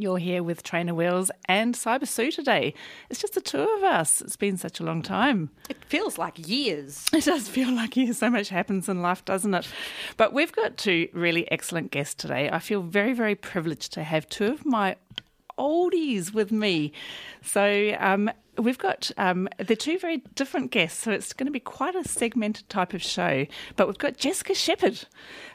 You're here with Trainer Wheels and Cyber Sioux today. It's just the two of us. It's been such a long time. It feels like years. It does feel like years. So much happens in life, doesn't it? But we've got two really excellent guests today. I feel very, very privileged to have two of my oldies with me. So, um, we've got um, they're two very different guests, so it's going to be quite a segmented type of show. But we've got Jessica Shepherd.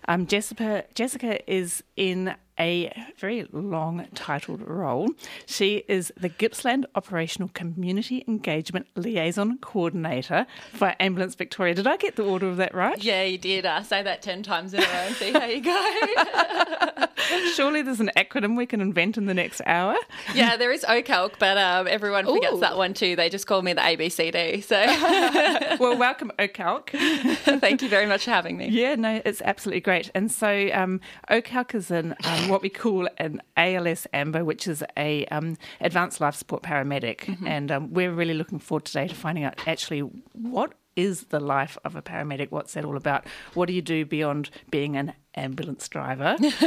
Um, Jessica Jessica is in a very long titled role. She is the Gippsland Operational Community Engagement Liaison Coordinator for Ambulance Victoria. Did I get the order of that right? Yeah, you did. Uh, say that 10 times in a row and see how you go. Surely there's an acronym we can invent in the next hour. yeah, there is OCALC, but um, everyone forgets Ooh. that one too. They just call me the ABCD. So, well, welcome OCALC. Thank you very much for having me. Yeah, no, it's absolutely great. And so, um, OCALC is an um, what we call an ALS AMBO, which is a um, advanced life support paramedic, mm-hmm. and um, we're really looking forward today to finding out actually what is the life of a paramedic? What's that all about? What do you do beyond being an ambulance driver?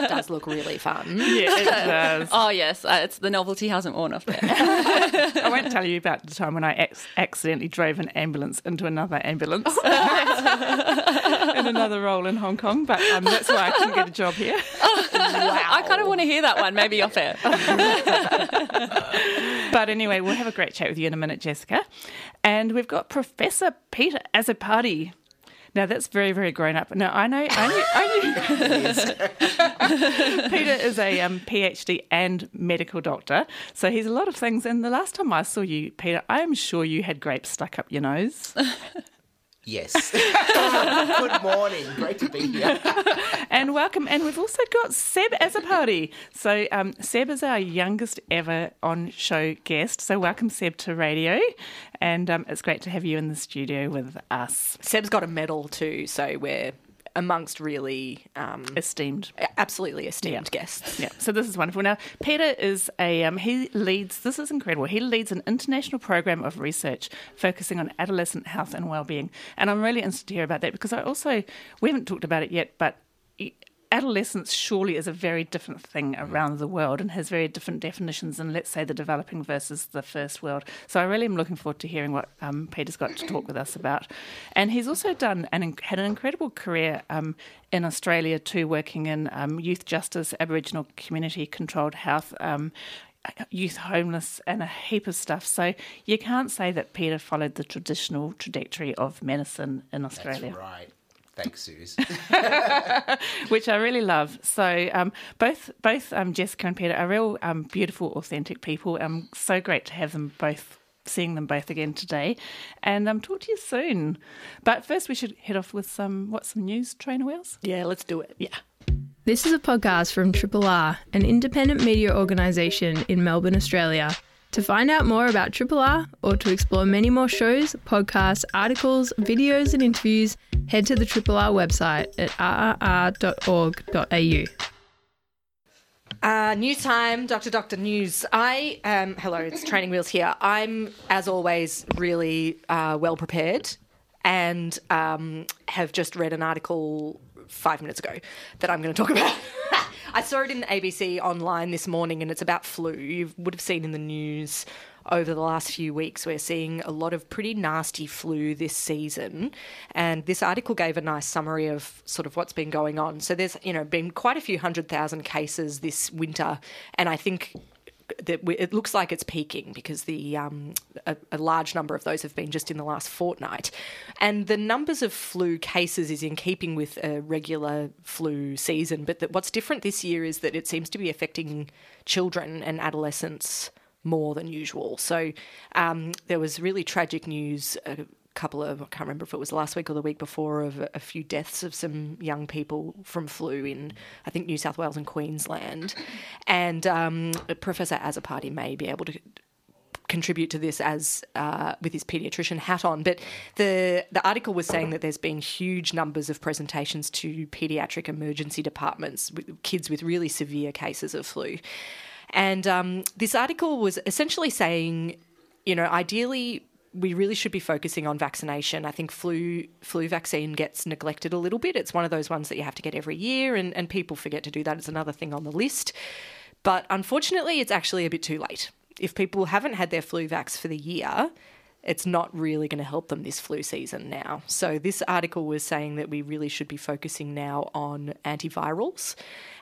that does look really fun. Yeah, it does. oh yes, uh, it's the novelty hasn't worn off yet. I won't tell you about the time when I ac- accidentally drove an ambulance into another ambulance oh, in another role in Hong Kong, but um, that's why I couldn't get a job here. wow. I kind of want to hear that one, maybe off air. but anyway, we'll have a great chat with you in a minute, Jessica. And we've got Professor Peter Azzopardi. Now that's very, very grown up. Now I know, I knew, I Peter is a um, PhD and medical doctor, so he's a lot of things. And the last time I saw you, Peter, I am sure you had grapes stuck up your nose. Yes. Good morning. Great to be here. and welcome. And we've also got Seb Azzopardi. So, um, Seb is our youngest ever on show guest. So, welcome, Seb, to radio. And um, it's great to have you in the studio with us. Seb's got a medal too. So, we're amongst really um, esteemed, absolutely esteemed yeah. guests. Yeah, so this is wonderful. Now, Peter is a um, he leads. This is incredible. He leads an international program of research focusing on adolescent health and well-being, and I'm really interested to hear about that because I also we haven't talked about it yet, but adolescence surely is a very different thing mm. around the world and has very different definitions than, let's say, the developing versus the first world. So I really am looking forward to hearing what um, Peter's got to talk with us about. And he's also done and had an incredible career um, in Australia too, working in um, youth justice, Aboriginal community controlled health. Um, youth homeless and a heap of stuff. So you can't say that Peter followed the traditional trajectory of medicine in Australia. That's right. Thanks, Suze. Which I really love. So um, both both um, Jessica and Peter are real um, beautiful, authentic people. Um, so great to have them both. Seeing them both again today, and um, talk to you soon. But first, we should head off with some what's some news, trainer wheels. Yeah, let's do it. Yeah. This is a podcast from Triple R, an independent media organisation in Melbourne, Australia. To find out more about Triple R or to explore many more shows, podcasts, articles, videos, and interviews, head to the Triple R website at rrr.org.au. Uh, news time, Doctor Doctor News. I um, hello, it's Training Wheels here. I'm, as always, really uh, well prepared, and um, have just read an article five minutes ago that I'm going to talk about. I saw it in ABC online this morning, and it's about flu. You would have seen in the news over the last few weeks, we're seeing a lot of pretty nasty flu this season. And this article gave a nice summary of sort of what's been going on. So there's, you know, been quite a few hundred thousand cases this winter. And I think that it looks like it's peaking because the um, a, a, large number of those have been just in the last fortnight, and the numbers of flu cases is in keeping with a regular flu season. But what's different this year is that it seems to be affecting children and adolescents more than usual. So um, there was really tragic news. Uh, couple of, I can't remember if it was last week or the week before, of a, a few deaths of some young people from flu in, I think, New South Wales and Queensland. And um, Professor Azzopardi may be able to contribute to this as uh, with his paediatrician hat on. But the the article was saying that there's been huge numbers of presentations to paediatric emergency departments with kids with really severe cases of flu. And um, this article was essentially saying, you know, ideally we really should be focusing on vaccination. I think flu flu vaccine gets neglected a little bit. It's one of those ones that you have to get every year, and, and people forget to do that. It's another thing on the list. But unfortunately, it's actually a bit too late. If people haven't had their flu vax for the year, it's not really going to help them this flu season now. So, this article was saying that we really should be focusing now on antivirals.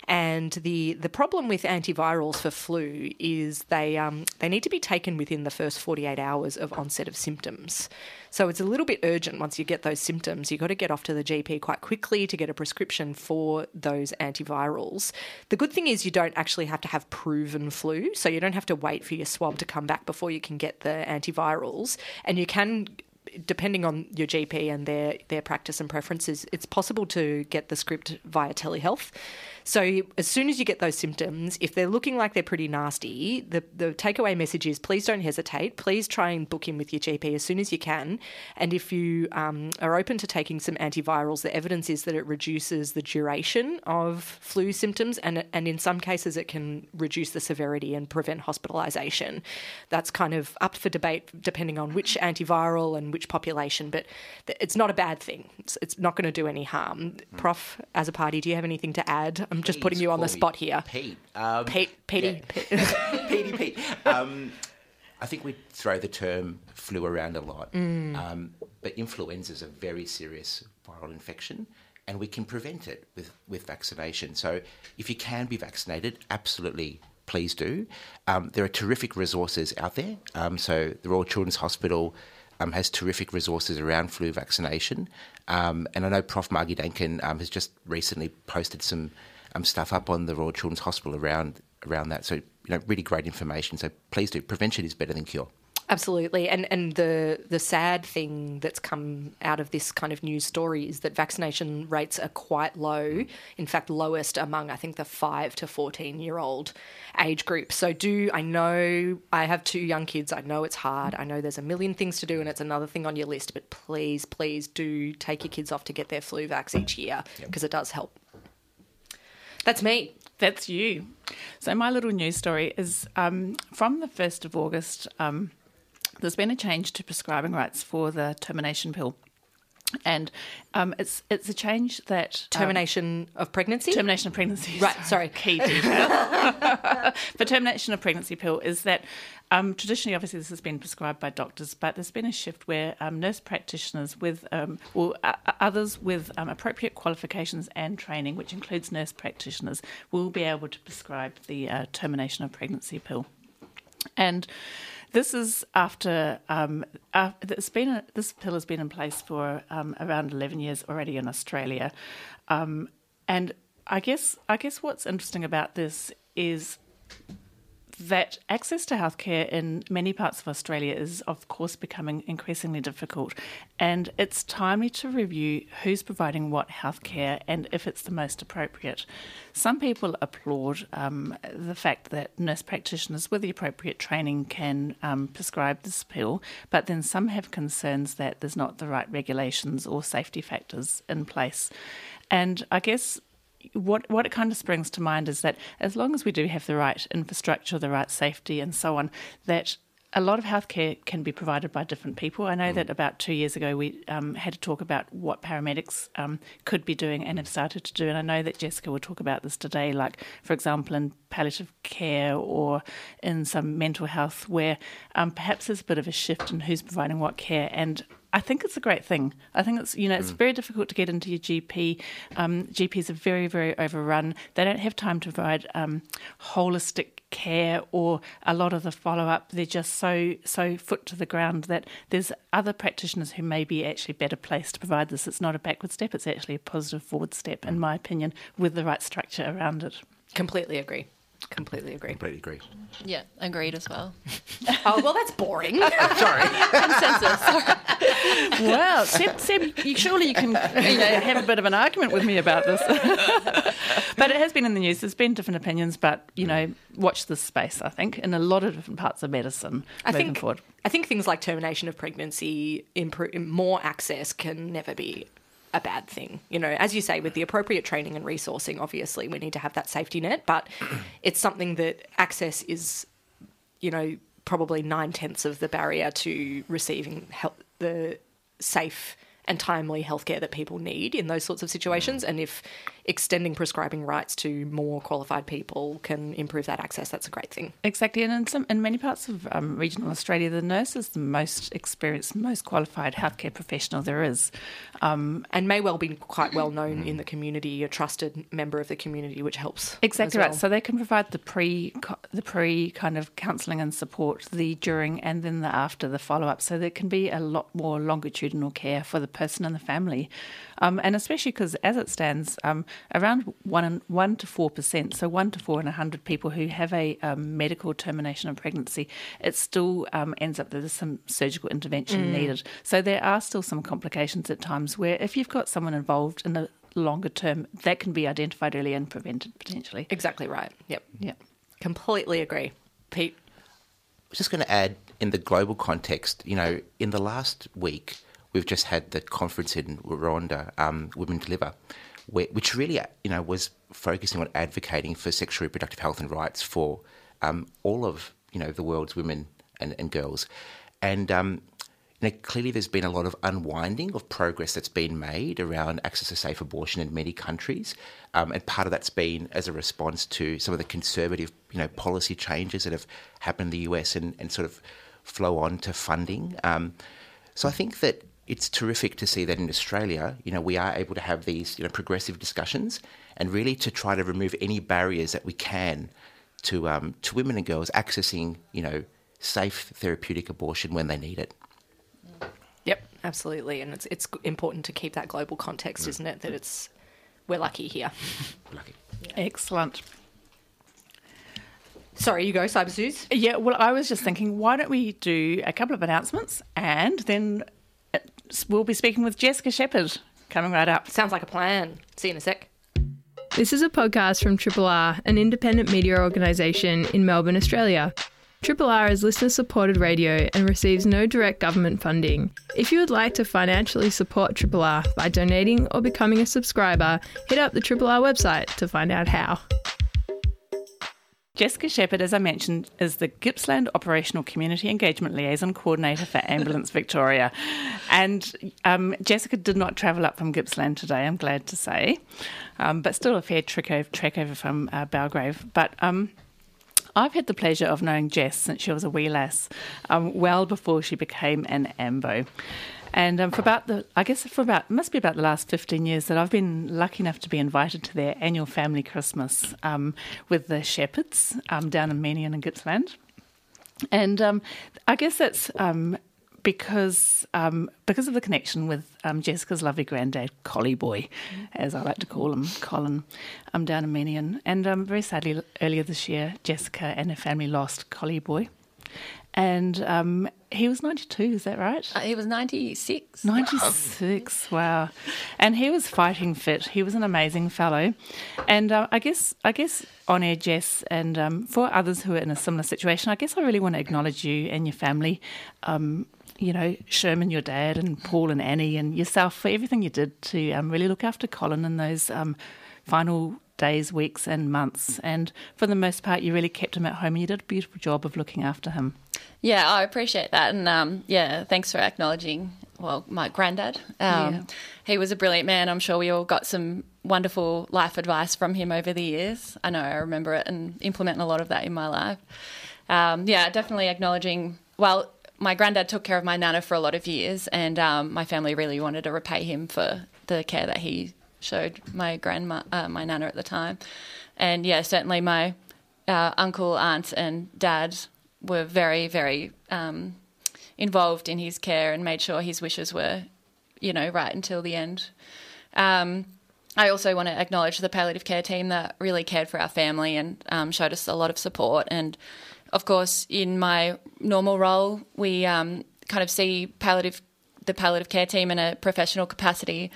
And the, the problem with antivirals for flu is they, um, they need to be taken within the first 48 hours of onset of symptoms. So it's a little bit urgent once you get those symptoms. You've got to get off to the GP quite quickly to get a prescription for those antivirals. The good thing is you don't actually have to have proven flu, so you don't have to wait for your swab to come back before you can get the antivirals. And you can depending on your GP and their their practice and preferences, it's possible to get the script via telehealth. So as soon as you get those symptoms, if they're looking like they're pretty nasty, the the takeaway message is please don't hesitate. Please try and book in with your GP as soon as you can. And if you um, are open to taking some antivirals, the evidence is that it reduces the duration of flu symptoms, and and in some cases it can reduce the severity and prevent hospitalisation. That's kind of up for debate depending on which antiviral and which population, but it's not a bad thing. It's, it's not going to do any harm. Prof, Azzopardi, do you have anything to add? I'm just putting you on the spot here. Pete. Um, Pete, Petey. yeah. Petey, Pete. Um, I think we throw the term flu around a lot, Mm. um, but influenza is a very serious viral infection, and we can prevent it with, with vaccination. So if you can be vaccinated, absolutely please do. Um, there are terrific resources out there. Um, so the Royal Children's Hospital um, has terrific resources around flu vaccination, um, and I know Prof. Margie Danchin um, has just recently posted some um, stuff up on the Royal Children's Hospital around around that. So you know, really great information. So please do. Prevention is better than cure. Absolutely, and and the the sad thing that's come out of this kind of news story is that vaccination rates are quite low. In fact, lowest among I think the five to fourteen year old age group. So do I know I have two young kids. I know it's hard. I know there's a million things to do, and it's another thing on your list. But please, please do take your kids off to get their flu vax each year because it does help. That's me. That's you. So my little news story is um, from the first of August. Um, there's been a change to prescribing rights for the termination pill, and um, it's it's a change that um, Termination of pregnancy. termination of pregnancy. Right, sorry. Key detail. for termination of pregnancy pill is that um, traditionally, obviously, this has been prescribed by doctors, but there's been a shift where um, nurse practitioners with, um, or uh, others with um, appropriate qualifications and training, which includes nurse practitioners, will be able to prescribe the uh, termination of pregnancy pill. And this is after um, it's been a, this pill has been in place for um, around eleven years already in Australia, um, and I guess I guess what's interesting about this is that access to healthcare in many parts of Australia is, of course, becoming increasingly difficult. And it's timely to review who's providing what healthcare and if it's the most appropriate. Some people applaud um, the fact that nurse practitioners with the appropriate training can um, prescribe this pill, but then some have concerns that there's not the right regulations or safety factors in place. And I guess what what it kind of springs to mind is that as long as we do have the right infrastructure, the right safety, and so on, that a lot of healthcare can be provided by different people. I know that about two years ago we um, had to talk about what paramedics um, could be doing and have started to do, and I know that Jessica will talk about this today. Like, for example, in palliative care or in some mental health, where um, perhaps there's a bit of a shift in who's providing what care and I think it's a great thing. I think it's you know it's very difficult to get into your GP. Um, GPs are very very overrun. They don't have time to provide um, holistic care or a lot of the follow up. They're just so so foot to the ground that there's other practitioners who may be actually better placed to provide this. It's not a backward step. It's actually a positive forward step, in my opinion, with the right structure around it. Completely agree. Completely agree. Completely agree. Yeah, agreed as well. Oh well, that's boring. Sorry. Consensus. Well, Seb, Seb you, surely you can you know, have a bit of an argument with me about this. but it has been in the news. There's been different opinions, but you know, watch this space. I think in a lot of different parts of medicine I moving think forward. I think things like termination of pregnancy, improve, more access can never be a bad thing. You know, as you say, with the appropriate training and resourcing, obviously we need to have that safety net, but it's something that access is, you know, probably nine tenths of the barrier to receiving help, the safe and timely healthcare that people need in those sorts of situations. Mm. And if extending prescribing rights to more qualified people can improve that access, that's a great thing. Exactly, and in some in many parts of um, regional Australia, the nurse is the most experienced, most qualified healthcare professional there is. Um, and may well be quite well known in the community, a trusted member of the community, which helps. Exactly as right. So they can provide the pre the pre kind of counselling and support, the during and then the after the follow up. So there can be a lot more longitudinal care for the person and the family, um, and especially because as it stands, um, around one and one to four percent, so one to four in a hundred people who have a um, medical termination of pregnancy, it still um, ends up that there's some surgical intervention needed. So there are still some complications at times where if you've got someone involved in the longer term, that can be identified early and prevented potentially. Exactly right. Yep. Yep. Completely agree. Pete. I was just going to add in the global context, you know, in the last week, we've just had the conference in Rwanda, um, Women Deliver, where, which really, you know, was focusing on advocating for sexual reproductive health and rights for um, all of, you know, the world's women and, and girls. And, um, you know, clearly there's been a lot of unwinding of progress that's been made around access to safe abortion in many countries. Um, and part of that's been as a response to some of the conservative, you know, policy changes that have happened in the US and, and sort of flow on to funding. Um, so I think that it's terrific to see that in Australia, you know, we are able to have these, you know, progressive discussions and really to try to remove any barriers that we can to um, to women and girls accessing, you know, safe therapeutic abortion when they need it. Yep. Absolutely. And it's it's important to keep that global context, isn't it? That it's we're lucky here. We're Lucky. Excellent. Sorry, you go, Cyber Suze. Yeah, well, I was just thinking, why don't we do a couple of announcements and then we'll be speaking with Jessica Shepherd coming right up. Sounds like a plan. See you in a sec. This is a podcast from Triple R, an independent media organisation in Melbourne, Australia. Triple R is listener supported radio and receives no direct government funding. If you would like to financially support Triple R by donating or becoming a subscriber, hit up the Triple R website to find out how. Jessica Shepherd, as I mentioned, is the Gippsland Operational Community Engagement Liaison Coordinator for Ambulance Victoria. And um, Jessica did not travel up from Gippsland today, I'm glad to say, um, but still a fair trek over, trek over from uh, Belgrave. But um, I've had the pleasure of knowing Jess since she was a wee lass, um, well before she became an AMBO. And um, for about the, I guess for about, must be about the last 15 years that I've been lucky enough to be invited to their annual family Christmas um, with the Shepherds um, down in Meeniyan and Gippsland. And um, I guess that's um, because um, because of the connection with um, Jessica's lovely granddad, Collie Boy, as I like to call him, Colin, um, down in Meeniyan. And um, very sadly, earlier this year, Jessica and her family lost Collie Boy. And um, he was 92, is that right? Uh, he was 96. 96, wow. And he was fighting fit. He was an amazing fellow. And uh, I guess, I guess on air, Jess, and um, for others who are in a similar situation, I guess I really want to acknowledge you and your family. You know, Sherman, your dad, and Paul and Annie, and yourself for everything you did to um, really look after Colin in those um, final days, weeks, and months. And for the most part, you really kept him at home and you did a beautiful job of looking after him. Yeah, I appreciate that. And um, yeah, thanks for acknowledging, well, my granddad. Um, Yeah. He was a brilliant man. I'm sure we all got some wonderful life advice from him over the years. I know I remember it and implementing a lot of that in my life. Um, yeah, definitely acknowledging, well, my granddad took care of my nana for a lot of years, and um, my family really wanted to repay him for the care that he showed my grandma, uh, my nana at the time. And yeah, certainly my uh, uncle, aunt, and dad were very, very um, involved in his care and made sure his wishes were, you know, right until the end. Um, I also want to acknowledge the palliative care team that really cared for our family and um, showed us a lot of support. And of course, in my normal role, we um, kind of see palliative the palliative care team in a professional capacity,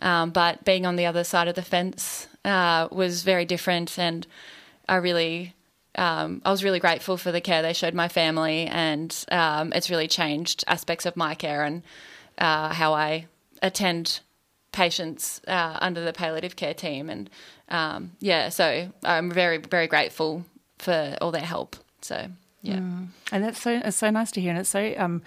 um, but being on the other side of the fence uh, was very different, and I really. Um, I was really grateful for the care they showed my family, and um, it's really changed aspects of my care and uh, how I attend patients uh, under the palliative care team. And um, yeah, so I'm very, very grateful for all their help. So yeah, mm. and that's so it's so nice to hear, and it's so um,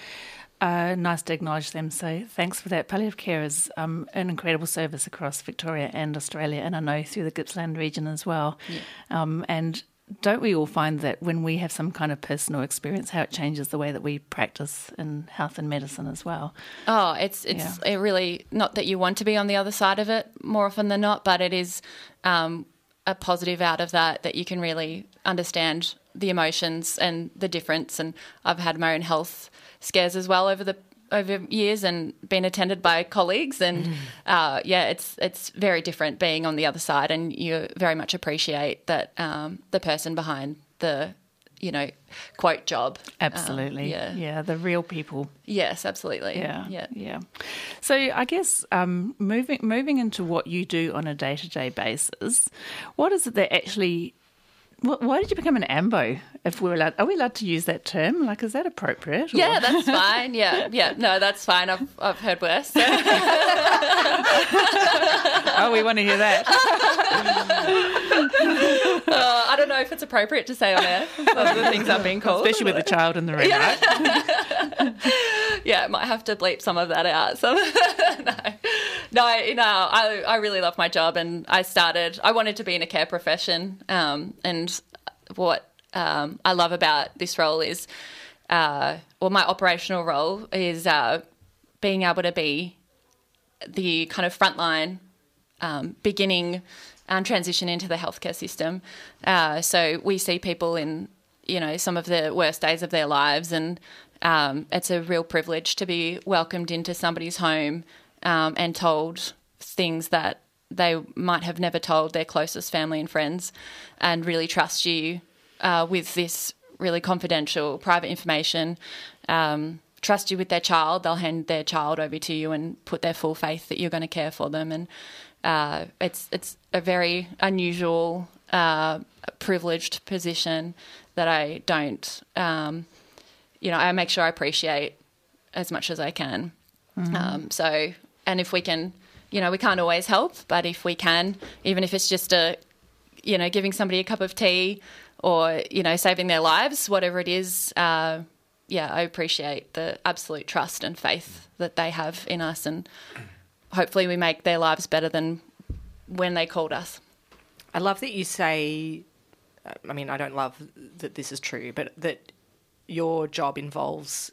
uh, nice to acknowledge them. So thanks for that. Palliative care is um, an incredible service across Victoria and Australia, and I know through the Gippsland region as well. Yeah. Um, and don't we all find that when we have some kind of personal experience, how it changes the way that we practice in health and medicine as well? Oh, it's it's yeah. it really not that you want to be on the other side of it more often than not, but it is um, a positive out of that that you can really understand the emotions and the difference. And I've had my own health scares as well over the over years and been attended by colleagues and mm. uh, yeah it's it's very different being on the other side and you very much appreciate that um, the person behind the you know quote job. Absolutely. um, yeah. Yeah the real people. Yes absolutely. Yeah yeah. yeah. So i guess um, moving moving into what you do on a day-to-day basis what is it that actually why did you become an AMBO? If we're allowed, are we allowed to use that term? Like, is that appropriate? Or? Yeah, that's fine. Yeah, yeah, no, that's fine. I've I've heard worse. oh, we want to hear that. Uh, I don't know if it's appropriate to say on air the things I've been called, especially with a child in the room. Yeah, right? yeah, I might have to bleep some of that out. So, no, no, you know, I I really love my job, and I started. I wanted to be in a care profession, um, and what um, I love about this role is, uh, well, my operational role is uh, being able to be the kind of frontline um, beginning and transition into the healthcare system. Uh, so we see people in, you know, some of the worst days of their lives, and um, it's a real privilege to be welcomed into somebody's home um, and told things that they might have never told their closest family and friends, and really trust you uh, with this really confidential, private information. Um, trust you with their child. They'll hand their child over to you and put their full faith that you're going to care for them. And uh, it's it's a very unusual, uh, privileged position that I don't. Um, you know, I make sure I appreciate as much as I can. Mm-hmm. Um, so, and if we can, you know, we can't always help, but if we can, even if it's just a, you know, giving somebody a cup of tea or, you know, saving their lives, whatever it is, uh, yeah, I appreciate the absolute trust and faith that they have in us. And hopefully we make their lives better than when they called us. I love that you say, I mean, I don't love that this is true, but that your job involves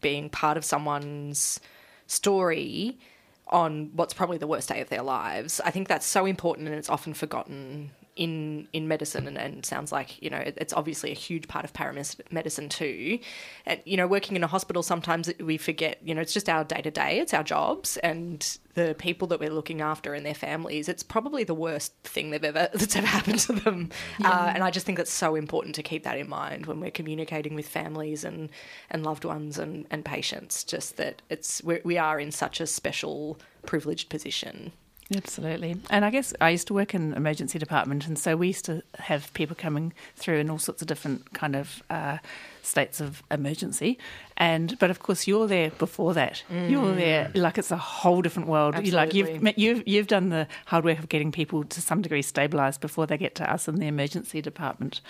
being part of someone's story on what's probably the worst day of their lives. I think that's so important and it's often forgotten in in medicine and, and sounds like you know it, it's obviously a huge part of paramedicine too. And you know working in a hospital sometimes we forget you know it's just our day to day it's our jobs and the people that we're looking after and their families it's probably the worst thing they've ever that's ever happened to them. Yeah. uh, and I just think it's so important to keep that in mind when we're communicating with families and and loved ones and and patients just that it's we're, we are in such a special privileged position Absolutely. And I guess I used to work in emergency department, and so we used to have people coming through in all sorts of different kind of uh, states of emergency. And but of course you're there before that. Mm. You're there like it's a whole different world. Absolutely. Like you've you've you've done the hard work of getting people to some degree stabilised before they get to us in the emergency department.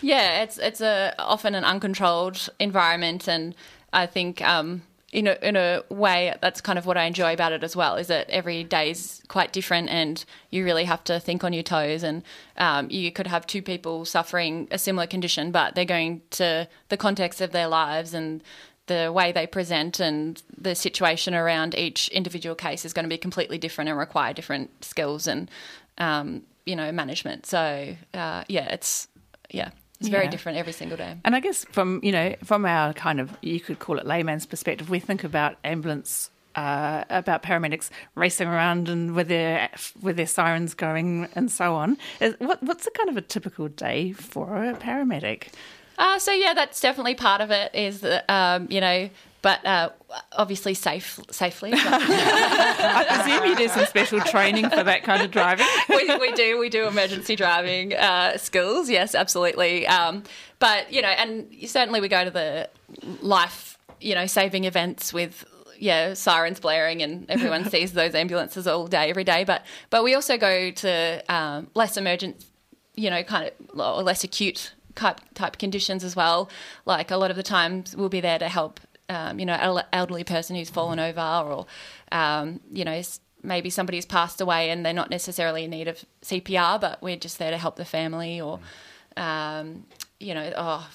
Yeah, it's it's a often an uncontrolled environment, and I think. Um, in a in a way that's kind of what I enjoy about it as well is that every day is quite different and you really have to think on your toes and um, you could have two people suffering a similar condition but they're going to the context of their lives and the way they present and the situation around each individual case is going to be completely different and require different skills and um, you know management. So uh, yeah it's yeah it's very different every single day. And I guess from you know from our kind of you could call it layman's perspective, we think about ambulance. Uh, about paramedics racing around and with their with their sirens going and so on. What, what's a kind of a typical day for a paramedic? Uh, so yeah, that's definitely part of it. Is that um, you know but uh, obviously safe, safely. I presume you do some special training for that kind of driving. we, we do we do emergency driving uh, skills. Yes, absolutely. Um, but you know, and certainly we go to the life you know saving events with yeah sirens blaring and everyone sees those ambulances all day every day. But but we also go to um, less emergent, you know, kind of or less acute type type conditions as well. Like a lot of the times we'll be there to help. Um, you know, an elderly person who's fallen over, or um, you know, maybe somebody's passed away and they're not necessarily in need of CPR, but we're just there to help the family or, um, you know, oh,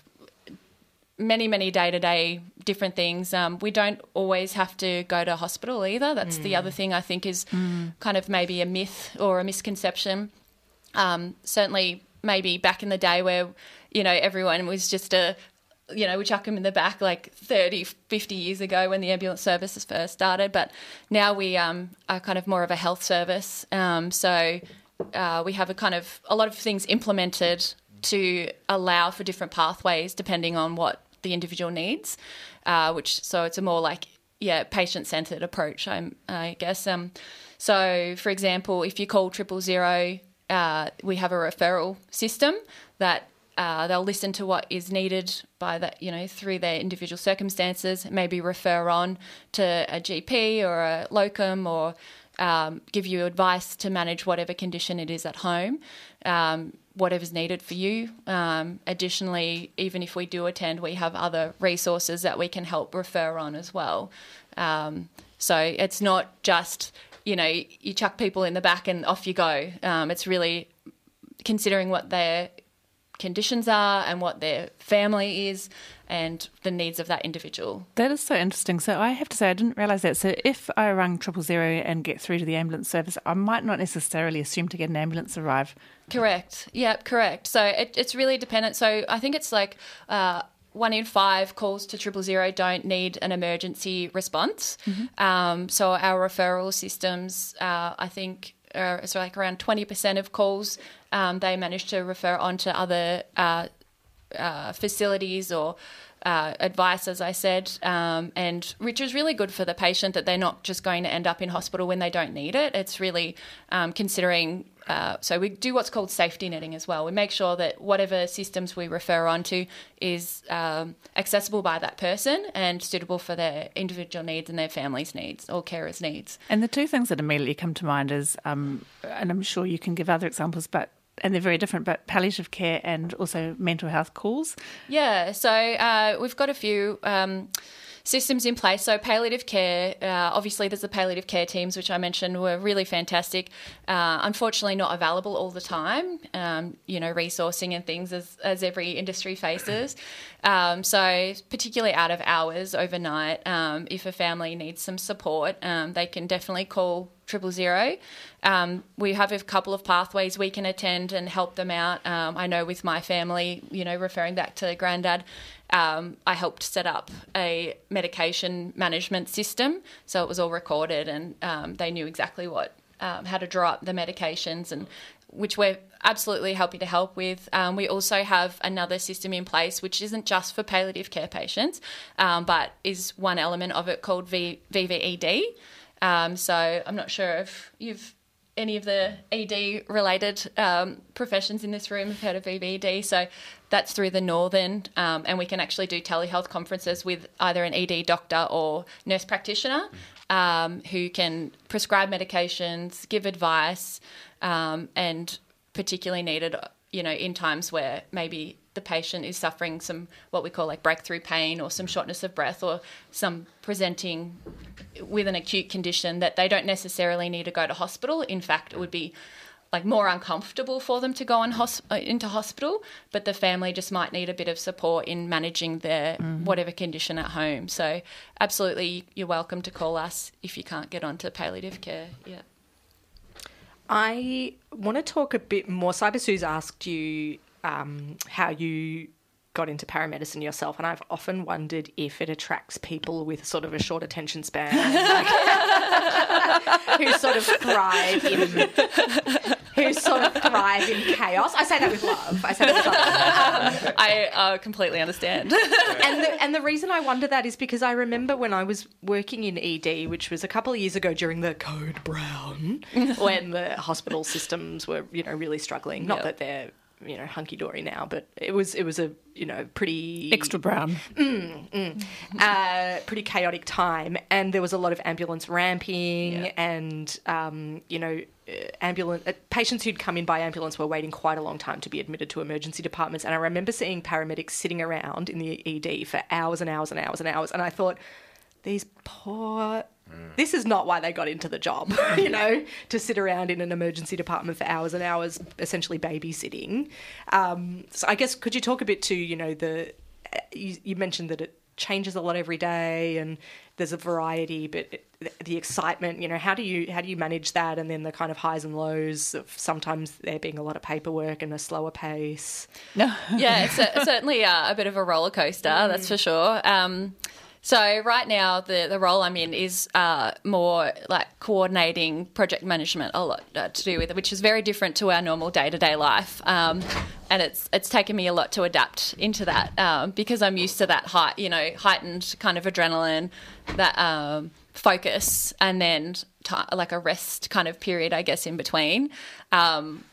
many, many day to day different things. Um, we don't always have to go to hospital either. That's mm. the other thing I think is mm. kind of maybe a myth or a misconception. Um, certainly, maybe back in the day where, you know, everyone was just a you know, we chuck them in the back like 30, 50 years ago when the ambulance services first started. But now we um, are kind of more of a health service. Um, so uh, we have a kind of a lot of things implemented to allow for different pathways depending on what the individual needs. Uh, which so it's a more like yeah patient centered approach. I'm, I guess. Um, so for example, if you call triple zero, uh, we have a referral system that uh, they'll listen to what is needed by that, you know, through their individual circumstances. Maybe refer on to a GP or a locum, or um, give you advice to manage whatever condition it is at home, um, whatever's needed for you. Um, additionally, even if we do attend, we have other resources that we can help refer on as well. Um, so it's not just you know you chuck people in the back and off you go. Um, it's really considering what they're conditions are and what their family is and the needs of that individual. That is so interesting. So I have to say I didn't realise that. So if I rang triple zero and get through to the ambulance service, I might not necessarily assume to get an ambulance arrive. Correct. Yeah, correct. So it, it's really dependent. So I think it's like uh, one in five calls to triple zero don't need an emergency response. Mm-hmm. Um, so our referral systems, uh, I think, are so like around twenty percent of calls um, they manage to refer on to other uh, uh, facilities or uh, advice, as I said, um, and which is really good for the patient that they're not just going to end up in hospital when they don't need it. It's really um, considering. Uh, so we do what's called safety netting as well. We make sure that whatever systems we refer on to is um, accessible by that person and suitable for their individual needs and their family's needs or carers' needs. And the two things that immediately come to mind is, um, and I'm sure you can give other examples, but and they're very different, but palliative care and also mental health calls. Yeah, so uh, we've got a few. Um, systems in place. So palliative care, uh, obviously there's the palliative care teams, which I mentioned were really fantastic. Uh, unfortunately, not available all the time. Um, you know, resourcing and things as as every industry faces. Um, so particularly out of hours overnight, um, if a family needs some support, um, they can definitely call triple zero. Um, we have a couple of pathways we can attend and help them out. Um, I know with my family, you know, referring back to granddad, um, I helped set up a medication management system, so it was all recorded and um, they knew exactly what um, how to draw up the medications and which we're absolutely happy to help with. Um, we also have another system in place which isn't just for palliative care patients, but is one element of it called v- VVED. Um, so I'm not sure if you've any of the ED related um, professions in this room have heard of VVED. So that's through the Northern, um, and we can actually do telehealth conferences with either an ED doctor or nurse practitioner um, who can prescribe medications, give advice, um, and particularly needed, you know, in times where maybe the patient is suffering some what we call like breakthrough pain or some shortness of breath or some presenting with an acute condition that they don't necessarily need to go to hospital. In fact, it would be like more uncomfortable for them to go on uh, into hospital, but the family just might need a bit of support in managing their mm-hmm. whatever condition at home. So, absolutely, you're welcome to call us if you can't get onto palliative care. Yeah. I want to talk a bit more. Cyber Sioux's asked you um, how you got into paramedicine yourself, and I've often wondered if it attracts people with sort of a short attention span. who sort of thrive in who sort of thrive in chaos. I say that with love. I say that with love. I uh, completely understand. and the, and the reason I wonder that is because I remember when I was working in ED, which was a couple of years ago during the Code Brown, when the hospital systems were you know really struggling. Not Yep. that they're you know hunky dory now, but it was it was a you know pretty Extra brown. uh, pretty chaotic time, and there was a lot of ambulance ramping, Yeah. and um, you know, uh, ambulance uh, patients who'd come in by ambulance were waiting quite a long time to be admitted to emergency departments. And I remember seeing paramedics sitting around in the ED for hours and hours and hours and hours, and I thought, these poor. This is not why they got into the job, you know, to sit around in an emergency department for hours and hours, essentially babysitting. Um, so I guess could you talk a bit to, you know, the you, you mentioned that it changes a lot every day and there's a variety but it, the excitement you know how do you how do you manage that and then the kind of highs and lows of sometimes there being a lot of paperwork and a slower pace No. yeah, it's a, certainly uh, a bit of a roller coaster, that's for sure. Um, so right now, the the role I'm in is uh, more like coordinating project management, a lot uh, to do with it, which is very different to our normal day to day life. Um, and it's it's taken me a lot to adapt into that um, because I'm used to that height, you know, heightened kind of adrenaline, that um, focus, and then ti like a rest kind of period, I guess, in between. Um,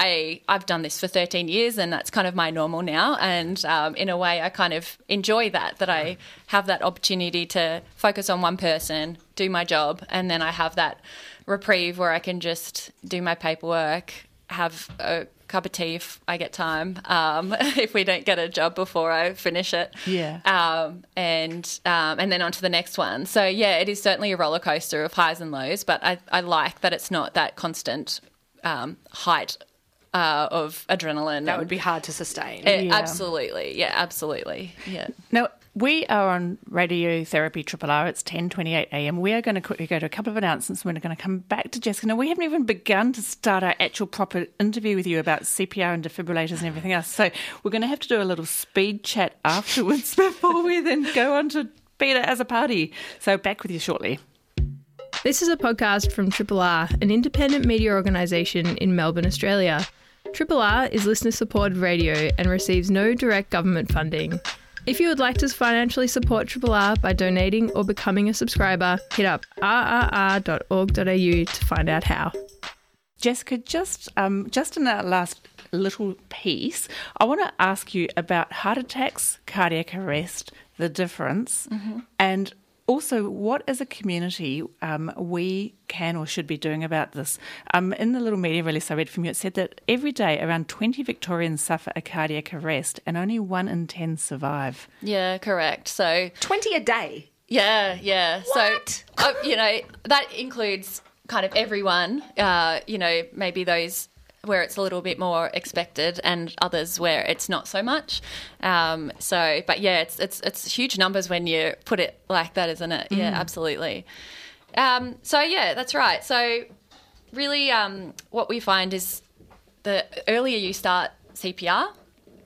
I I've done this for 13 years, and that's kind of my normal now. And um, in a way, I kind of enjoy that that I have that opportunity to focus on one person, do my job, and then I have that reprieve where I can just do my paperwork, have a cup of tea if I get time. Um, if we don't get a job before I finish it, Yeah. um, and um, and then on to the next one. So yeah, it is certainly a roller coaster of highs and lows, but I, I like that it's not that constant um, height uh, of adrenaline. that would be hard to sustain It- Yeah. absolutely, yeah, absolutely, yeah. Now, we are on Radiotherapy Triple R. It's 10.28 a.m. We are going to quickly go to a couple of announcements. We're going to come back to Jessica. Now, we haven't even begun to start our actual proper interview with you about CPR and defibrillators and everything else. So we're going to have to do a little speed chat afterwards before we then go on to Peter Azzopardi. So back with you shortly. This is a podcast from Triple R, an independent media organisation in Melbourne, Australia. Triple R is listener supported radio and receives no direct government funding. If you would like to financially support Triple R by donating or becoming a subscriber, hit up rrr.org.au to find out how. Jessica, just um, just in our last little piece, I want to ask you about heart attacks, cardiac arrest, the difference, and also what as a community um, we can or should be doing about this. Um, in the little media release I read from you, it said that every day around 20 Victorians suffer a cardiac arrest and only one in 10 survive. Yeah, correct. So 20 a day Yeah, yeah. What? So, uh, you know, that includes kind of everyone, uh, you know, maybe those where it's a little bit more expected and others where it's not so much. Um, so, but yeah, it's, it's, it's huge numbers when you put it like that, isn't it? Yeah, absolutely. Um, so yeah, that's right. So really, um, what we find is the earlier you start CPR,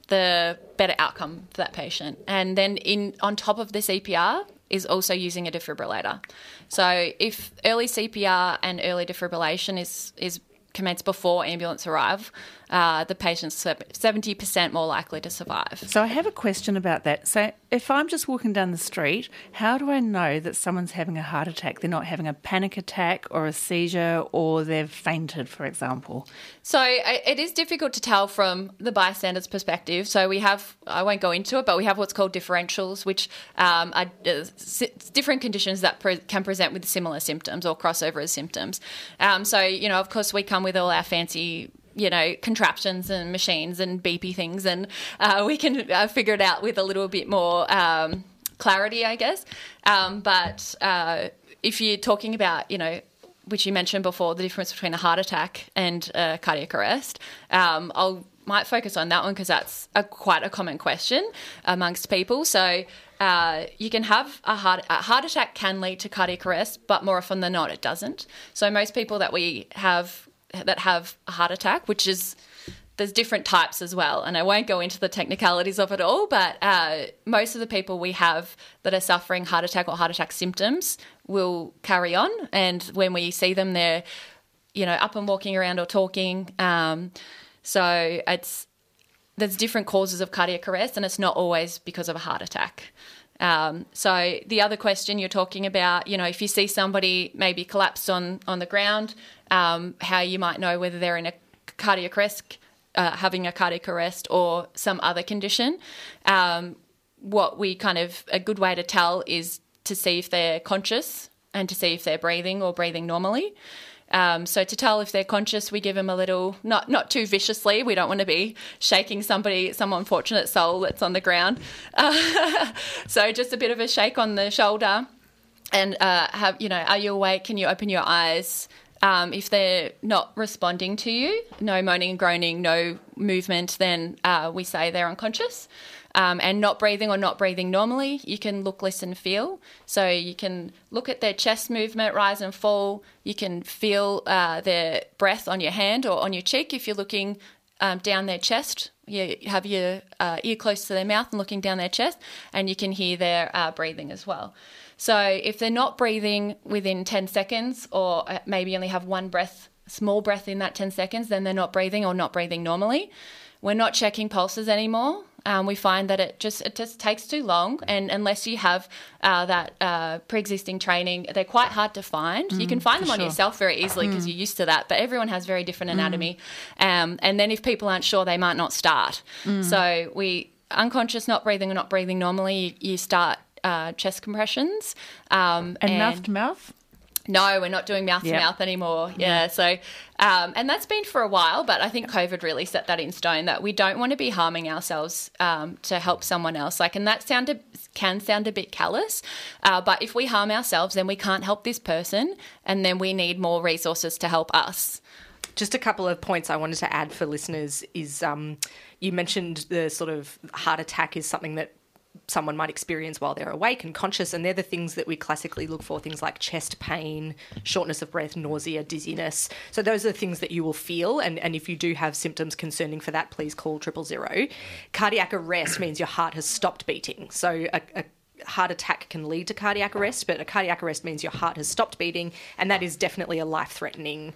the better outcome for that patient. And then in on top of the CPR is also using a defibrillator. So if early CPR and early defibrillation is is commenced before ambulance arrive, uh, the patient's seventy percent more likely to survive. So I have a question about that. So if I'm just walking down the street, how do I know that someone's having a heart attack? They're not having a panic attack or a seizure or they've fainted, for example. So it is difficult to tell from the bystander's perspective. So we have, I won't go into it, but we have what's called differentials, which um, are uh, different conditions that pre- can present with similar symptoms or crossover as symptoms. Um, so, you know, of course, we come with all our fancy you know, contraptions and machines and beepy things, and uh, we can uh, figure it out with a little bit more um, clarity, I guess. Um, but uh, if you're talking about, you know, which you mentioned before, the difference between a heart attack and a cardiac arrest, um, I'll might focus on that one because that's a, quite a common question amongst people. So uh, you can have a heart a heart attack can lead to cardiac arrest, but more often than not, it doesn't. So most people that we have that have a heart attack, which is there's different types as well, and I won't go into the technicalities of it all. But uh, most of the people we have that are suffering heart attack or heart attack symptoms will carry on, and when we see them, they're you know up and walking around or talking. Um, so it's there's different causes of cardiac arrest, and it's not always because of a heart attack. Um, so the other question you're talking about, you know, if you see somebody maybe collapsed on on the ground, um, how you might know whether they're in a cardiac arrest, uh, having a cardiac arrest, or some other condition. Um, what we kind of a good way to tell is to see if they're conscious and to see if they're breathing or breathing normally. Um, so to tell if they're conscious, we give them a little, not not too viciously. We don't want to be shaking somebody, some unfortunate soul that's on the ground. Uh, so just a bit of a shake on the shoulder, and uh, have you know, are you awake? Can you open your eyes? Um, if they're not responding to you, no moaning and groaning, no movement, then uh, we say they're unconscious um, and not breathing or not breathing normally, you can look, listen, feel. So you can look at their chest movement, rise and fall. You can feel uh, their breath on your hand or on your cheek if you're looking um, down their chest. You have your uh, ear close to their mouth and looking down their chest, and you can hear their uh, breathing as well. So if they're not breathing within 10 seconds or uh, maybe only have one breath, small breath in that 10 seconds, then they're not breathing or not breathing normally. We're not checking pulses anymore. Um, we find that it just it just takes too long, and unless you have uh, that uh, pre-existing training, they're quite hard to find. Mm, you can find them on sure. yourself very easily because mm. you're used to that, but everyone has very different mm. anatomy. Mm. Um, and then if people aren't sure, they might not start. Mm. So we unconscious, not breathing or not breathing normally, you, start uh, chest compressions um, and, and mouth to mouth. No, we're not doing mouth to mouth anymore. Yeah. So, um, and that's been for a while, but I think COVID really set that in stone that we don't want to be harming ourselves um, to help someone else. Like, and that sound a, can sound a bit callous, uh, but if we harm ourselves, then we can't help this person, and then we need more resources to help us. Just a couple of points I wanted to add for listeners is um, you mentioned the sort of heart attack is something that someone might experience while they're awake and conscious. And they're the things that we classically look for things like chest pain, shortness of breath, nausea, dizziness. So those are the things that you will feel. And, and if you do have symptoms concerning for that, please call triple zero. Cardiac arrest means your heart has stopped beating. So a, a heart attack can lead to cardiac arrest, but a cardiac arrest means your heart has stopped beating, and that is definitely a life threatening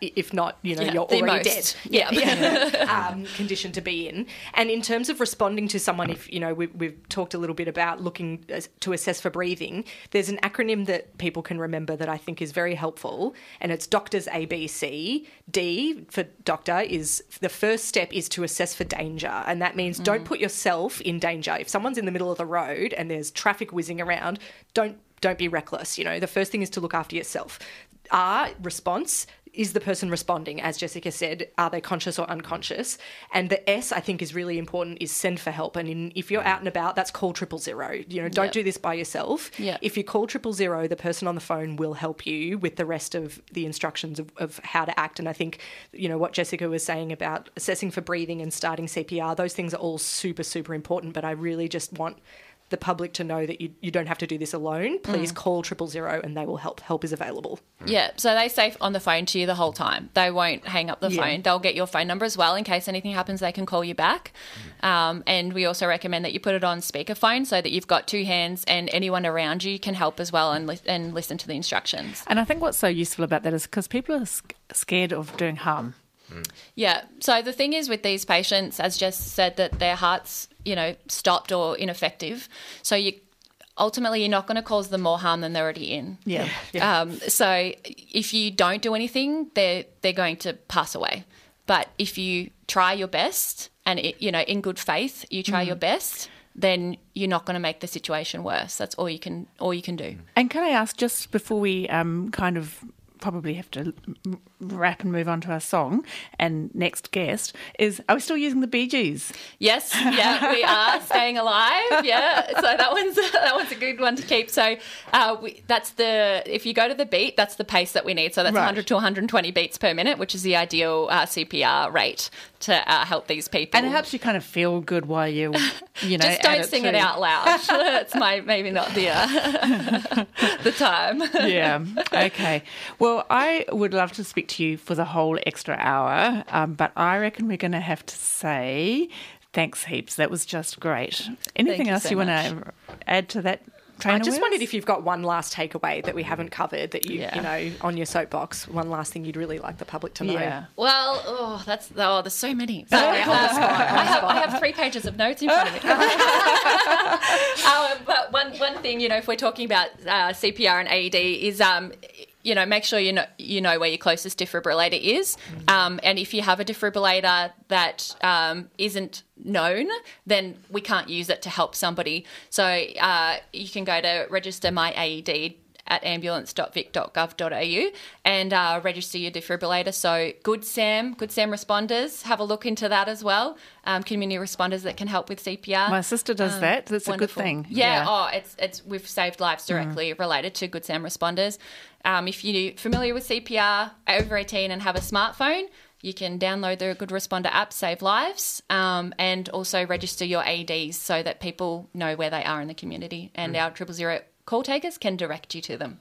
if not, you know, yeah, you're already most. dead. Yeah, yeah. um, condition to be in. And in terms of responding to someone, if you know, we, we've talked a little bit about looking to assess for breathing. There's an acronym that people can remember that I think is very helpful, and it's Doctors ABC. D for doctor is the first step is to assess for danger, and that means mm. don't put yourself in danger. If someone's in the middle of the road and there's traffic whizzing around, don't don't be reckless. You know, the first thing is to look after yourself. R response is the person responding, as Jessica said, are they conscious or unconscious? And the S, I think, is really important, is send for help. And in, if you're out and about, that's call triple zero. You know, don't yep. do this by yourself. Yep. If you call triple zero, the person on the phone will help you with the rest of the instructions of, of how to act. And I think, you know, what Jessica was saying about assessing for breathing and starting CPR, those things are all super, super important. But I really just want the public to know that you, you don't have to do this alone, please mm. call triple zero and they will help. Help is available. Yeah, so they stay on the phone to you the whole time. They won't hang up the yeah. phone. They'll get your phone number as well in case anything happens. They can call you back. Um, and we also recommend that you put it on speakerphone so that you've got two hands and anyone around you can help as well and li- and listen to the instructions. And I think what's so useful about that is because people are scared of doing harm. Yeah. So the thing is with these patients, as Jess said, that their hearts, you know, stopped or ineffective. So you ultimately you're not going to cause them more harm than they're already in. Yeah. yeah. Um, so if you don't do anything, they're they're going to pass away. But if you try your best and it, you know in good faith you try mm. your best, then you're not going to make the situation worse. That's all you can all you can do. And can I ask just before we um, kind of probably have to wrap and move on to our song. And next guest is are we still using the Bee Gees? Yes, yeah, we are staying alive. Yeah, so that one's that one's a good one to keep. So uh, we, that's the if you go to the beat, that's the pace that we need. So that's right. 100 to 120 beats per minute, which is the ideal uh, CPR rate to uh, help these people. And it helps you kind of feel good while you, you know, just don't sing it, it out loud. it's my maybe not the uh, the time. yeah. Okay. Well Well, I would love to speak to you for the whole extra hour, um, but I reckon we're going to have to say thanks heaps. That was just great. Anything you else so you want to add to that? I just words? wondered if you've got one last takeaway that we haven't covered that you, Yeah. you know, on your soapbox. One last thing you'd really like the public to know. Yeah. Well, oh, that's oh, there's so many. So, uh, I, have, I have three pages of notes in front of me. um, but one one thing, you know, if we're talking about uh, CPR and AED, is um, you know, make sure you know you know where your closest defibrillator is, um, and if you have a defibrillator that um, isn't known, then we can't use it to help somebody. So uh, you can go to register my AED at ambulance.vic.gov.au and uh, register your defibrillator. So, Good Sam, Good Sam responders, have a look into that as well. Um, community responders that can help with CPR. My sister does that. That's Wonderful. a good thing. Yeah, Oh, it's it's we've saved lives directly related to Good Sam responders. Um, if you're familiar with CPR, over 18 and have a smartphone, you can download the Good Responder app, save lives, um, and also register your AEDs so that people know where they are in the community, and our triple zero call takers can direct you to them.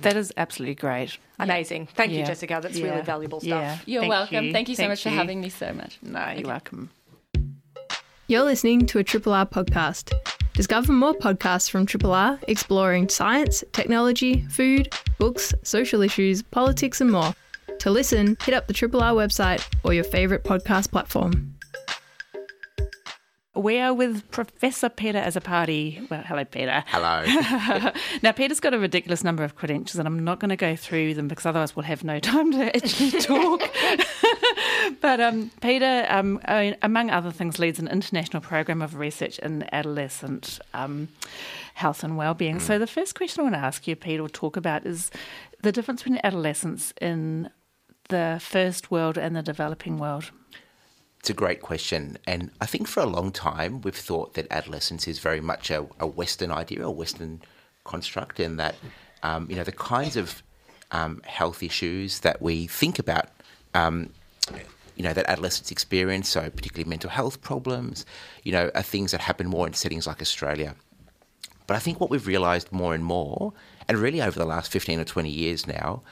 That is absolutely great. Amazing. Thank you, Yeah. Jessica. That's Yeah. really valuable stuff. Yeah. You're Thank welcome. you. Thank you so Thank much for having me so much. No, you're welcome. You're listening to a Triple R podcast. Discover more podcasts from Triple R exploring science, technology, food, books, social issues, politics, and more. To listen, hit up the Triple R website or your favourite podcast platform. We are with Professor Peter Azzopardi. Well, hello, Peter. Hello. Now, Peter's got a ridiculous number of credentials, and I'm not going to go through them because otherwise we'll have no time to actually talk. but um, Peter, um, among other things, leads an international program of research in adolescent um, health and well-being. So, the first question I want to ask you, Peter, or talk about is the difference between adolescence in the first world and the developing world. It's a great question. And I think for a long time, we've thought that adolescence is very much a, a Western idea, a Western construct, and that, um, you know, the kinds of um, health issues that we think about, um, you know, that adolescents experience, so particularly mental health problems, you know, are things that happen more in settings like Australia. But I think what we've realised more and more, and really over the last 15 or 20 years now,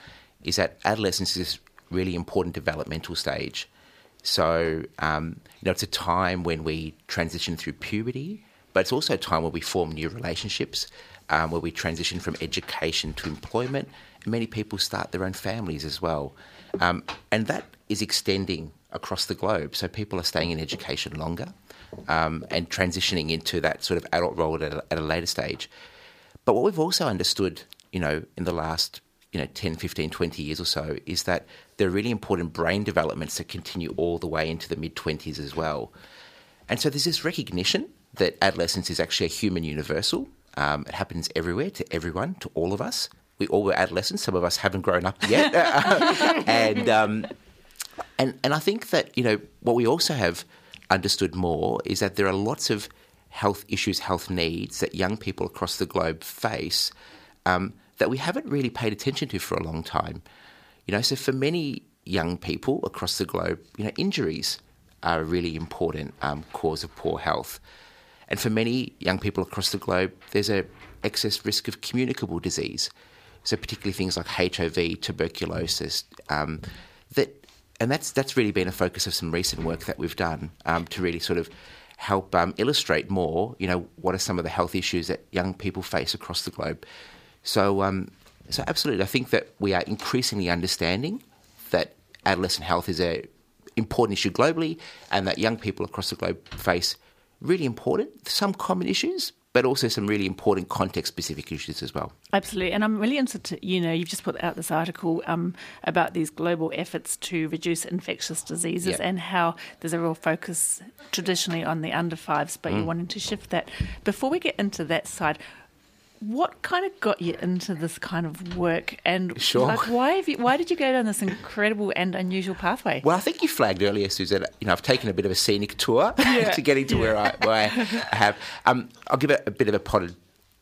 is that adolescence is this really important developmental stage. So, um, you know, it's a time when we transition through puberty, but it's also a time where we form new relationships, um, where we transition from education to employment, and many people start their own families as well. Um, and that is extending across the globe. So people are staying in education longer um, and transitioning into that sort of adult role at a, at a later stage. But what we've also understood, you know, in the last, you know, 10, 15, 20 years or so is that there are really important brain developments that continue all the way into the mid 20s as well. And so there's this recognition that adolescence is actually a human universal. Um, it happens everywhere to everyone, to all of us. We all were adolescents. Some of us haven't grown up yet. and, um, and, and I think that, you know, what we also have understood more is that there are lots of health issues, health needs that young people across the globe face um, that we haven't really paid attention to for a long time. You know, so for many young people across the globe, you know, injuries are a really important um, cause of poor health. And for many young people across the globe, there's a excess risk of communicable disease. So particularly things like HIV, tuberculosis, um, that and that's that's really been a focus of some recent work that we've done um, to really sort of help um, illustrate more. You know, what are some of the health issues that young people face across the globe? So, um, so absolutely, I think that we are increasingly understanding that adolescent health is a important issue globally, and that young people across the globe face really important, some common issues, but also some really important context-specific issues as well. Absolutely, and I'm really interested. To, you know, you've just put out this article um, about these global efforts to reduce infectious diseases Yeah. and how there's a real focus traditionally on the under fives, but Mm. you're wanting to shift that. Before we get into that side, what kind of got you into this kind of work, and Sure. like why have you, why did you go down this incredible and unusual pathway? Well, I think you flagged earlier, Suzette. You know, I've taken a bit of a scenic tour to getting to where I, where I have. Um, I'll give a, a bit of a potted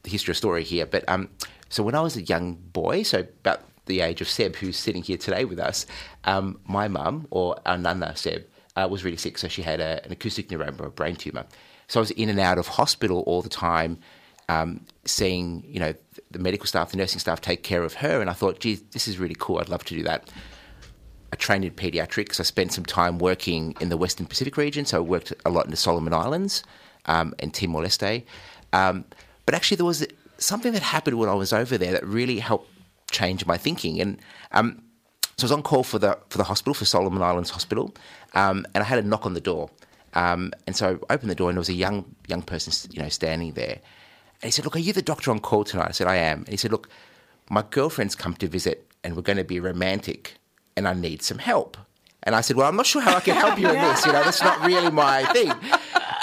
history story here. But um, so when I was a young boy, so about the age of Seb, who's sitting here today with us, um, my mum or our nana Seb uh, was really sick, so she had a, an acoustic neuroma, a brain tumor. So I was in and out of hospital all the time. Um, seeing you know the medical staff, the nursing staff take care of her, and I thought, geez, this is really cool. I'd love to do that. I trained in paediatrics. I spent some time working in the Western Pacific region, so I worked a lot in the Solomon Islands um, and Timor Leste. Um, but actually, there was something that happened when I was over there that really helped change my thinking. And um, so I was on call for the for the hospital for Solomon Islands Hospital, um, and I had a knock on the door. Um, and so I opened the door, and there was a young young person, you know, standing there. And he said, "Look, are you the doctor on call tonight?" I said, "I am." And he said, "Look, my girlfriend's come to visit, and we're going to be romantic, and I need some help." And I said, "Well, I'm not sure how I can help you in this. You know, that's not really my thing."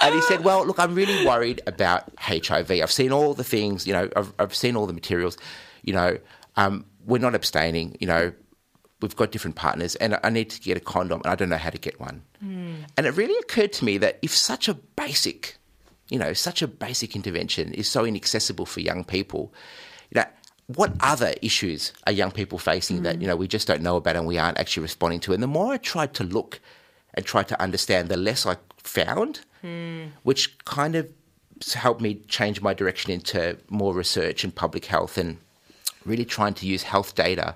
And he said, "Well, look, I'm really worried about HIV. I've seen all the things. You know, I've, I've seen all the materials. You know, um, we're not abstaining. You know, we've got different partners, and I need to get a condom, and I don't know how to get one." Mm. And it really occurred to me that if such a basic you know, such a basic intervention is so inaccessible for young people. You know, what other issues are young people facing mm. that you know we just don't know about and we aren't actually responding to? And the more I tried to look and try to understand, the less I found, mm. which kind of helped me change my direction into more research and public health and really trying to use health data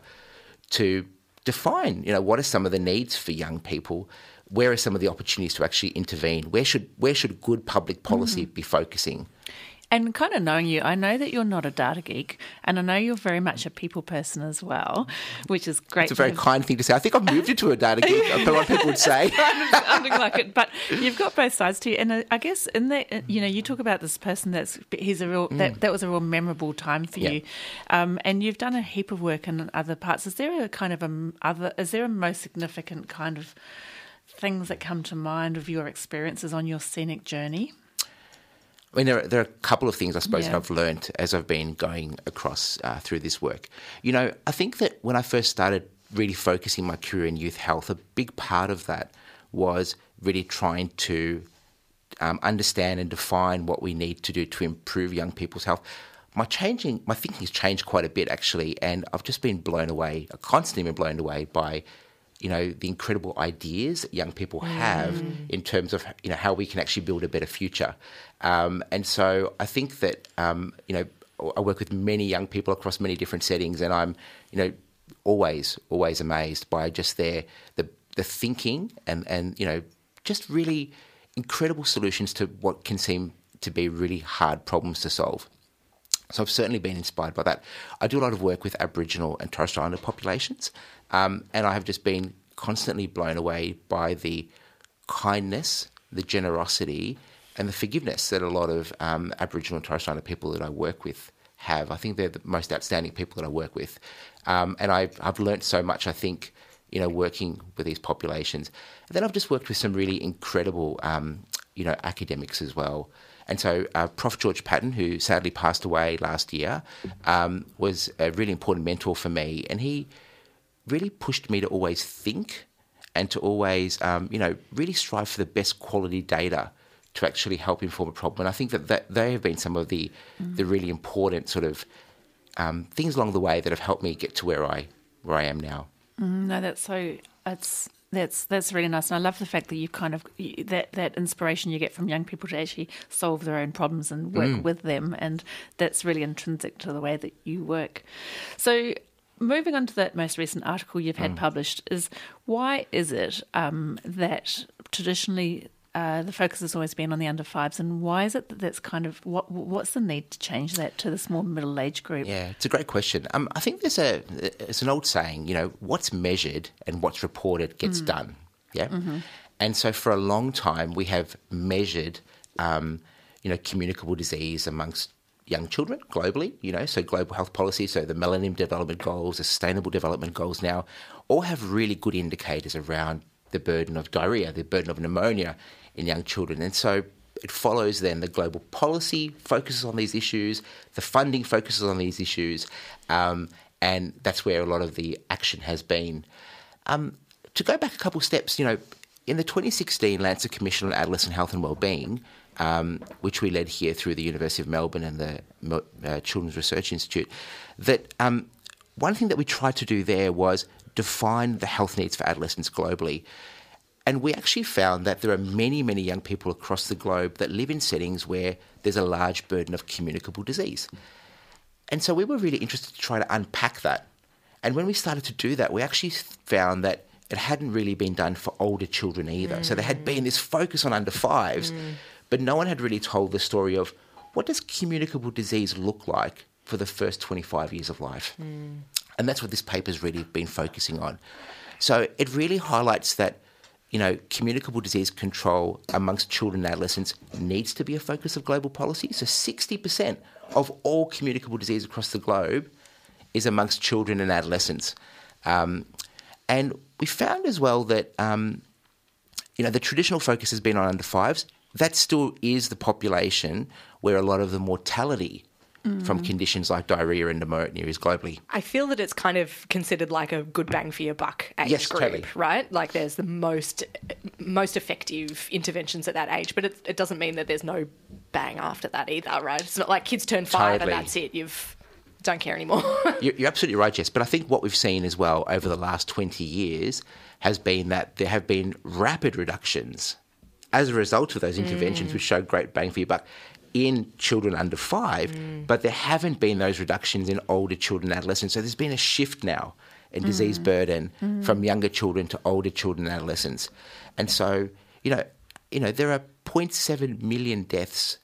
to define, you know, what are some of the needs for young people where are some of the opportunities to actually intervene? Where should where should good public policy mm. be focusing? And kind of knowing you, I know that you're not a data geek, and I know you're very much a people person as well, which is great. It's a very have... kind thing to say. I think I've moved into a data geek, for what people would say. Something like it. But you've got both sides to you, and uh, I guess in that, you know, you talk about this person that's he's a real mm. that, that was a real memorable time for yeah. you, um, and you've done a heap of work in other parts. Is there a kind of a other? Is there a most significant kind of things that come to mind of your experiences on your scenic journey? I mean, there are, there are a couple of things I suppose yeah. I've learned as I've been going across uh, through this work. You know, I think that when I first started really focusing my career in youth health, a big part of that was really trying to um, understand and define what we need to do to improve young people's health. My changing, my thinking has changed quite a bit actually, and I've just been blown away, constantly been blown away by you know the incredible ideas that young people have mm. in terms of you know how we can actually build a better future. Um, and so I think that um, you know I work with many young people across many different settings, and I'm you know always always amazed by just their the the thinking and and you know just really incredible solutions to what can seem to be really hard problems to solve. So I've certainly been inspired by that. I do a lot of work with Aboriginal and Torres Strait Islander populations, um, and I have just been constantly blown away by the kindness, the generosity, and the forgiveness that a lot of um, Aboriginal and Torres Strait Islander people that I work with have. I think they're the most outstanding people that I work with, um, and I've I've learnt so much. I think you know working with these populations, and then I've just worked with some really incredible um, you know academics as well. And so, uh, Prof. George Patton, who sadly passed away last year, um, was a really important mentor for me, and he really pushed me to always think and to always, um, you know, really strive for the best quality data to actually help inform a problem. And I think that, that they have been some of the mm. the really important sort of um, things along the way that have helped me get to where I where I am now. Mm, no, that's so. It's that's that's really nice, and I love the fact that you've kind of that that inspiration you get from young people to actually solve their own problems and work mm. with them, and that's really intrinsic to the way that you work. So moving on to that most recent article you've had mm. published is why is it um, that traditionally uh, the focus has always been on the under fives, and why is it that that's kind of what what's the need to change that to this more middle age group? Yeah, it's a great question. Um, I think there's a it's an old saying, you know, what's measured and what's reported gets mm. done. Yeah, mm-hmm. and so for a long time we have measured, um, you know, communicable disease amongst young children globally, you know, so global health policy, so the Millennium Development Goals, the Sustainable Development Goals now, all have really good indicators around the burden of diarrhea, the burden of pneumonia in young children. And so it follows then the global policy focuses on these issues, the funding focuses on these issues, um, and that's where a lot of the action has been. Um, to go back a couple steps, you know, in the 2016 Lancet Commission on Adolescent Health and Wellbeing, um, which we led here through the University of Melbourne and the uh, Children's Research Institute, that um, one thing that we tried to do there was define the health needs for adolescents globally. And we actually found that there are many, many young people across the globe that live in settings where there's a large burden of communicable disease. And so we were really interested to try to unpack that. And when we started to do that, we actually found that it hadn't really been done for older children either. Mm. So there had been this focus on under fives, mm. but no one had really told the story of what does communicable disease look like for the first 25 years of life. Mm. And that's what this paper's really been focusing on. So it really highlights that you know, communicable disease control amongst children and adolescents needs to be a focus of global policy. So 60% of all communicable disease across the globe is amongst children and adolescents. Um, and we found as well that, um, you know, the traditional focus has been on under fives. That still is the population where a lot of the mortality mm. from conditions like diarrhea and pneumonia is globally. I feel that it's kind of considered like a good bang for your buck age yes, group, totally. right? Like there's the most most effective interventions at that age, but it, it doesn't mean that there's no bang after that either, right? It's not like kids turn five totally. and that's it. You've don't care anymore. you're absolutely right, Jess. But I think what we've seen as well over the last 20 years has been that there have been rapid reductions as a result of those interventions, mm. which show great bang for your buck in children under five, mm. but there haven't been those reductions in older children and adolescents. So there's been a shift now in disease mm. burden mm. from younger children to older children and adolescents. And so, you know, you know, there are 0.7 million deaths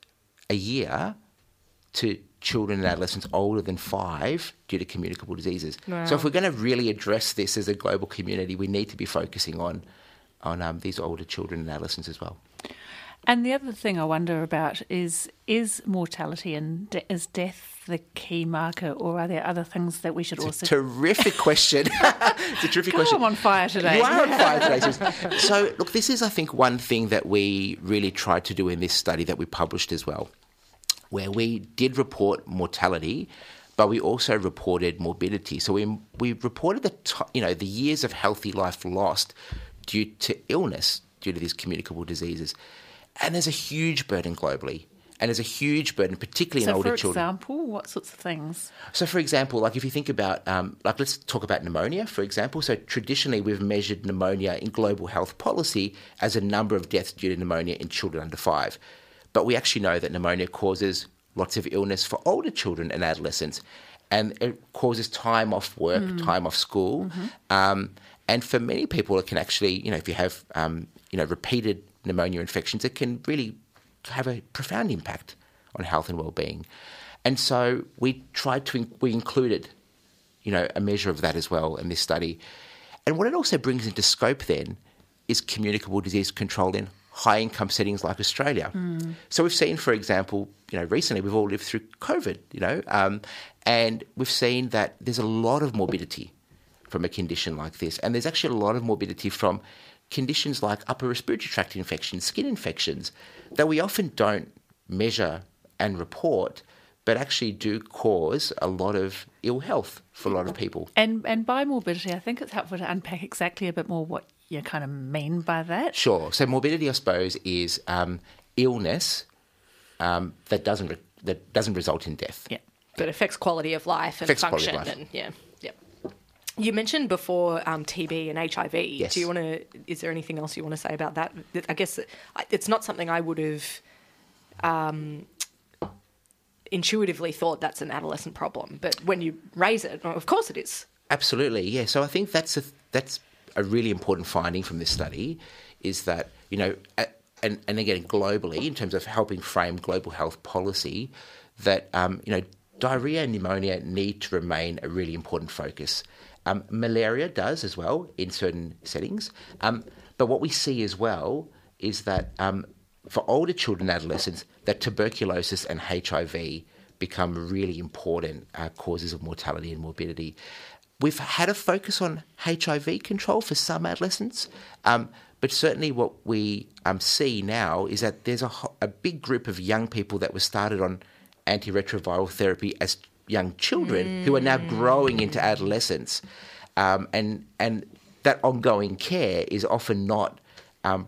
a year to children and adolescents older than five due to communicable diseases. Wow. So if we're going to really address this as a global community, we need to be focusing on on um, these older children and adolescents as well. And the other thing I wonder about is is mortality and de- is death the key marker, or are there other things that we should it's also? A terrific question. it's a terrific God, question. I'm on fire today. You are on fire today. so, look, this is, I think, one thing that we really tried to do in this study that we published as well, where we did report mortality, but we also reported morbidity. So we we reported the t- you know the years of healthy life lost due to illness due to these communicable diseases. And there's a huge burden globally. And there's a huge burden, particularly so in older children. For example, what sorts of things? So, for example, like if you think about, um, like let's talk about pneumonia, for example. So, traditionally, we've measured pneumonia in global health policy as a number of deaths due to pneumonia in children under five. But we actually know that pneumonia causes lots of illness for older children and adolescents, and it causes time off work, mm. time off school. Mm-hmm. Um, and for many people, it can actually, you know, if you have, um, you know, repeated pneumonia infections, it can really have a profound impact on health and well-being. And so we tried to we included, you know, a measure of that as well in this study. And what it also brings into scope then is communicable disease control in high income settings like Australia. Mm. So we've seen, for example, you know, recently we've all lived through COVID, you know, um, and we've seen that there's a lot of morbidity from a condition like this, and there's actually a lot of morbidity from conditions like upper respiratory tract infections, skin infections, that we often don't measure and report, but actually do cause a lot of ill health for a lot of people. And and by morbidity, I think it's helpful to unpack exactly a bit more what you kind of mean by that. Sure. So morbidity, I suppose, is um, illness um, that doesn't re- that doesn't result in death. Yeah. But affects quality of life and function life. and yeah. You mentioned before um, TB and HIV. Yes. Do you want to? Is there anything else you want to say about that? I guess it's not something I would have um, intuitively thought that's an adolescent problem, but when you raise it, of course it is. Absolutely, yeah. So I think that's a that's a really important finding from this study, is that you know, and and again globally in terms of helping frame global health policy, that um, you know diarrhea and pneumonia need to remain a really important focus. Um, malaria does as well in certain settings. Um, but what we see as well is that um, for older children and adolescents, that tuberculosis and HIV become really important uh, causes of mortality and morbidity. We've had a focus on HIV control for some adolescents, um, but certainly what we um, see now is that there's a, a big group of young people that were started on antiretroviral therapy as young children mm. who are now growing into adolescence. Um, and, and that ongoing care is often not um,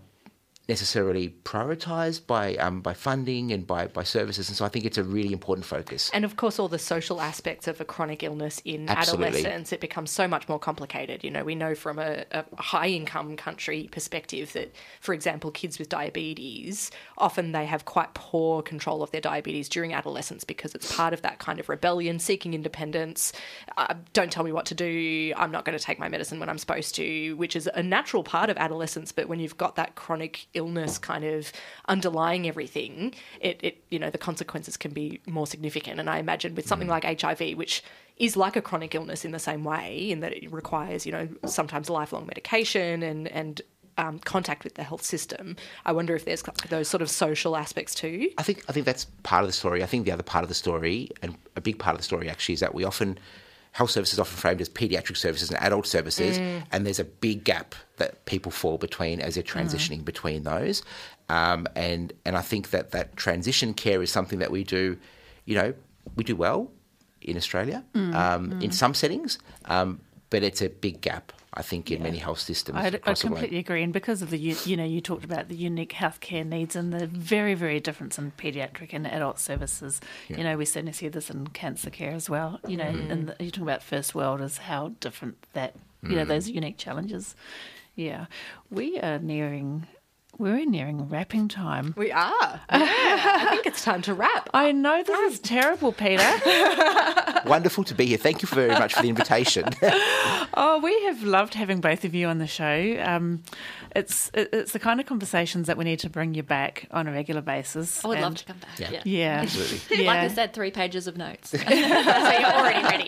necessarily prioritised by um, by funding and by, by services. And so I think it's a really important focus. And of course, all the social aspects of a chronic illness in Absolutely. adolescence, it becomes so much more complicated. You know, we know from a, a high income country perspective that, for example, kids with diabetes, often they have quite poor control of their diabetes during adolescence because it's part of that kind of rebellion, seeking independence. Uh, don't tell me what to do. I'm not going to take my medicine when I'm supposed to, which is a natural part of adolescence. But when you've got that chronic illness kind of underlying everything, it, it you know the consequences can be more significant. And I imagine with something like HIV, which is like a chronic illness in the same way, in that it requires you know sometimes lifelong medication and and um, contact with the health system. I wonder if there's those sort of social aspects too. I think I think that's part of the story. I think the other part of the story, and a big part of the story actually, is that we often health services often framed as paediatric services and adult services, and there's a big gap that people fall between as they're transitioning between those. Um, and and I think that that transition care is something that we do, you know, we do well in Australia um, in some settings, um, but it's a big gap. I think in many health systems I, completely agree, and because of the you, know you talked about the unique healthcare needs and the very very difference in paediatric and adult services. You know we certainly see this in cancer care as well. You know, mm-hmm. and the, you talk about first world is how different that you know mm-hmm. those unique challenges. Yeah, we are nearing we're nearing wrapping time. We are. Yeah, I think it's time to wrap. I know this is terrible, Peter. Wonderful to be here. Thank you very much for the invitation. Oh, we have loved having both of you on the show. Um, it's it- it's the kind of conversations that we need to bring you back on a regular basis. I would love to come back. Yeah. Yeah. Yeah, Absolutely. Like I said, three pages of notes. so you're already ready.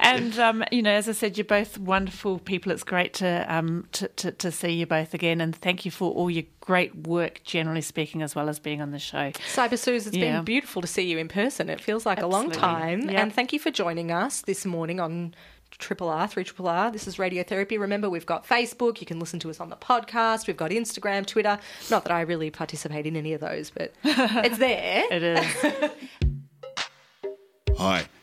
and um, you know, as I said, you're both wonderful people. It's great to um to, to, to see you both again, and thank you for all your great work, generally speaking, as well as being on the show. Cyber Sioux, it's Yeah. been beautiful to see you in person. It feels like a long time. Yep. And thank you for joining us this morning on Triple R, 3 Triple R. This is Radiotherapy. Remember, we've got Facebook. You can listen to us on the podcast. We've got Instagram, Twitter. Not that I really participate in any of those, but it's there. It is. Hi,